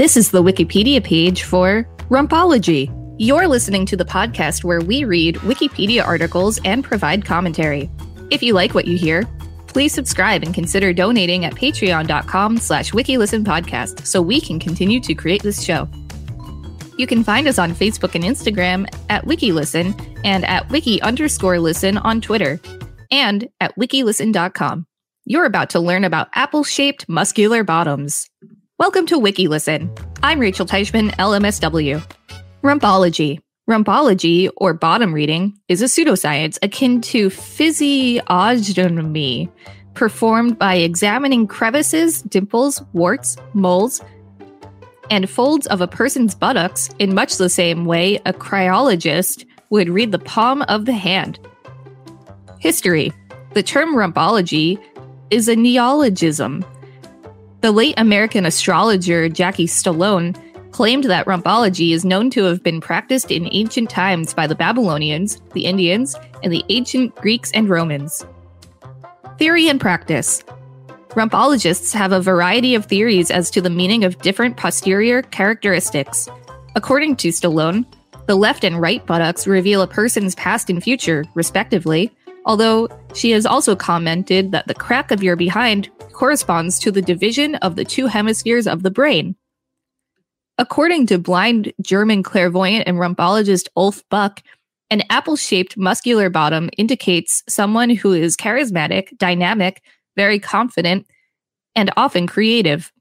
This is the Wikipedia page for Rumpology. You're listening to the podcast where we read Wikipedia articles and provide commentary. If you like what you hear, please subscribe and consider donating at patreon.com slash wikilistenpodcast so we can continue to create this show. You can find us on Facebook and Instagram at WikiListen and at wiki underscore listen on Twitter and at wikilisten.com. You're about to learn about apple shaped muscular bottoms. Welcome to WikiListen. I'm Rachel Teichman, LMSW. Rumpology. Rumpology, or bottom reading, is a pseudoscience akin to physiognomy, performed by examining crevices, dimples, warts, moles, and folds of a person's buttocks in much the same way a chirologist would read the palm of the hand. History The term rumpology is a neologism. The late American astrologer Jackie Stallone claimed that rumpology is known to have been practiced in ancient times by the Babylonians, the Indians, and the ancient Greeks and Romans. Theory and practice Rumpologists have a variety of theories as to the meaning of different posterior characteristics. According to Stallone, the left and right buttocks reveal a person's past and future, respectively, although she has also commented that the crack of your behind corresponds to the division of the two hemispheres of the brain. According to blind German clairvoyant and rumpologist Ulf Buck, an apple shaped muscular bottom indicates someone who is charismatic, dynamic, very confident, and often creative.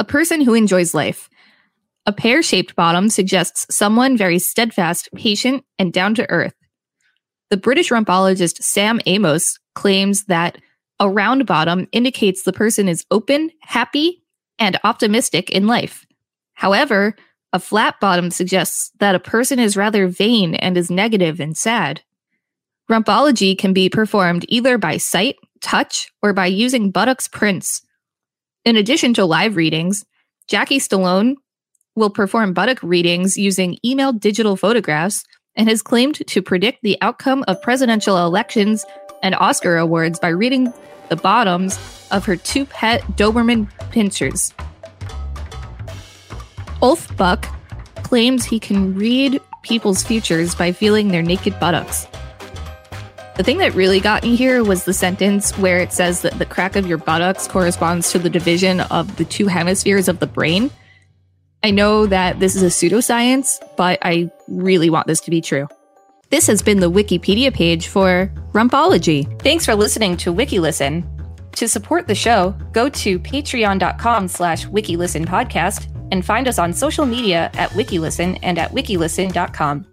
A person who enjoys life. A pear shaped bottom suggests someone very steadfast, patient, and down to earth. The British rumpologist Sam Amos claims that a round bottom indicates the person is open, happy, and optimistic in life. However, a flat bottom suggests that a person is rather vain and is negative and sad. Rumpology can be performed either by sight, touch, or by using buttocks prints. In addition to live readings, Jackie Stallone will perform buttock readings using emailed digital photographs and has claimed to predict the outcome of presidential elections and Oscar awards by reading the bottoms of her two pet Doberman pinschers. Ulf Buck claims he can read people's futures by feeling their naked buttocks. The thing that really got me here was the sentence where it says that the crack of your buttocks corresponds to the division of the two hemispheres of the brain. I know that this is a pseudoscience, but I really want this to be true. This has been the Wikipedia page for Rumpology. Thanks for listening to WikiListen. To support the show, go to patreon.com slash wikilistenpodcast and find us on social media at wikilisten and at wikilisten.com.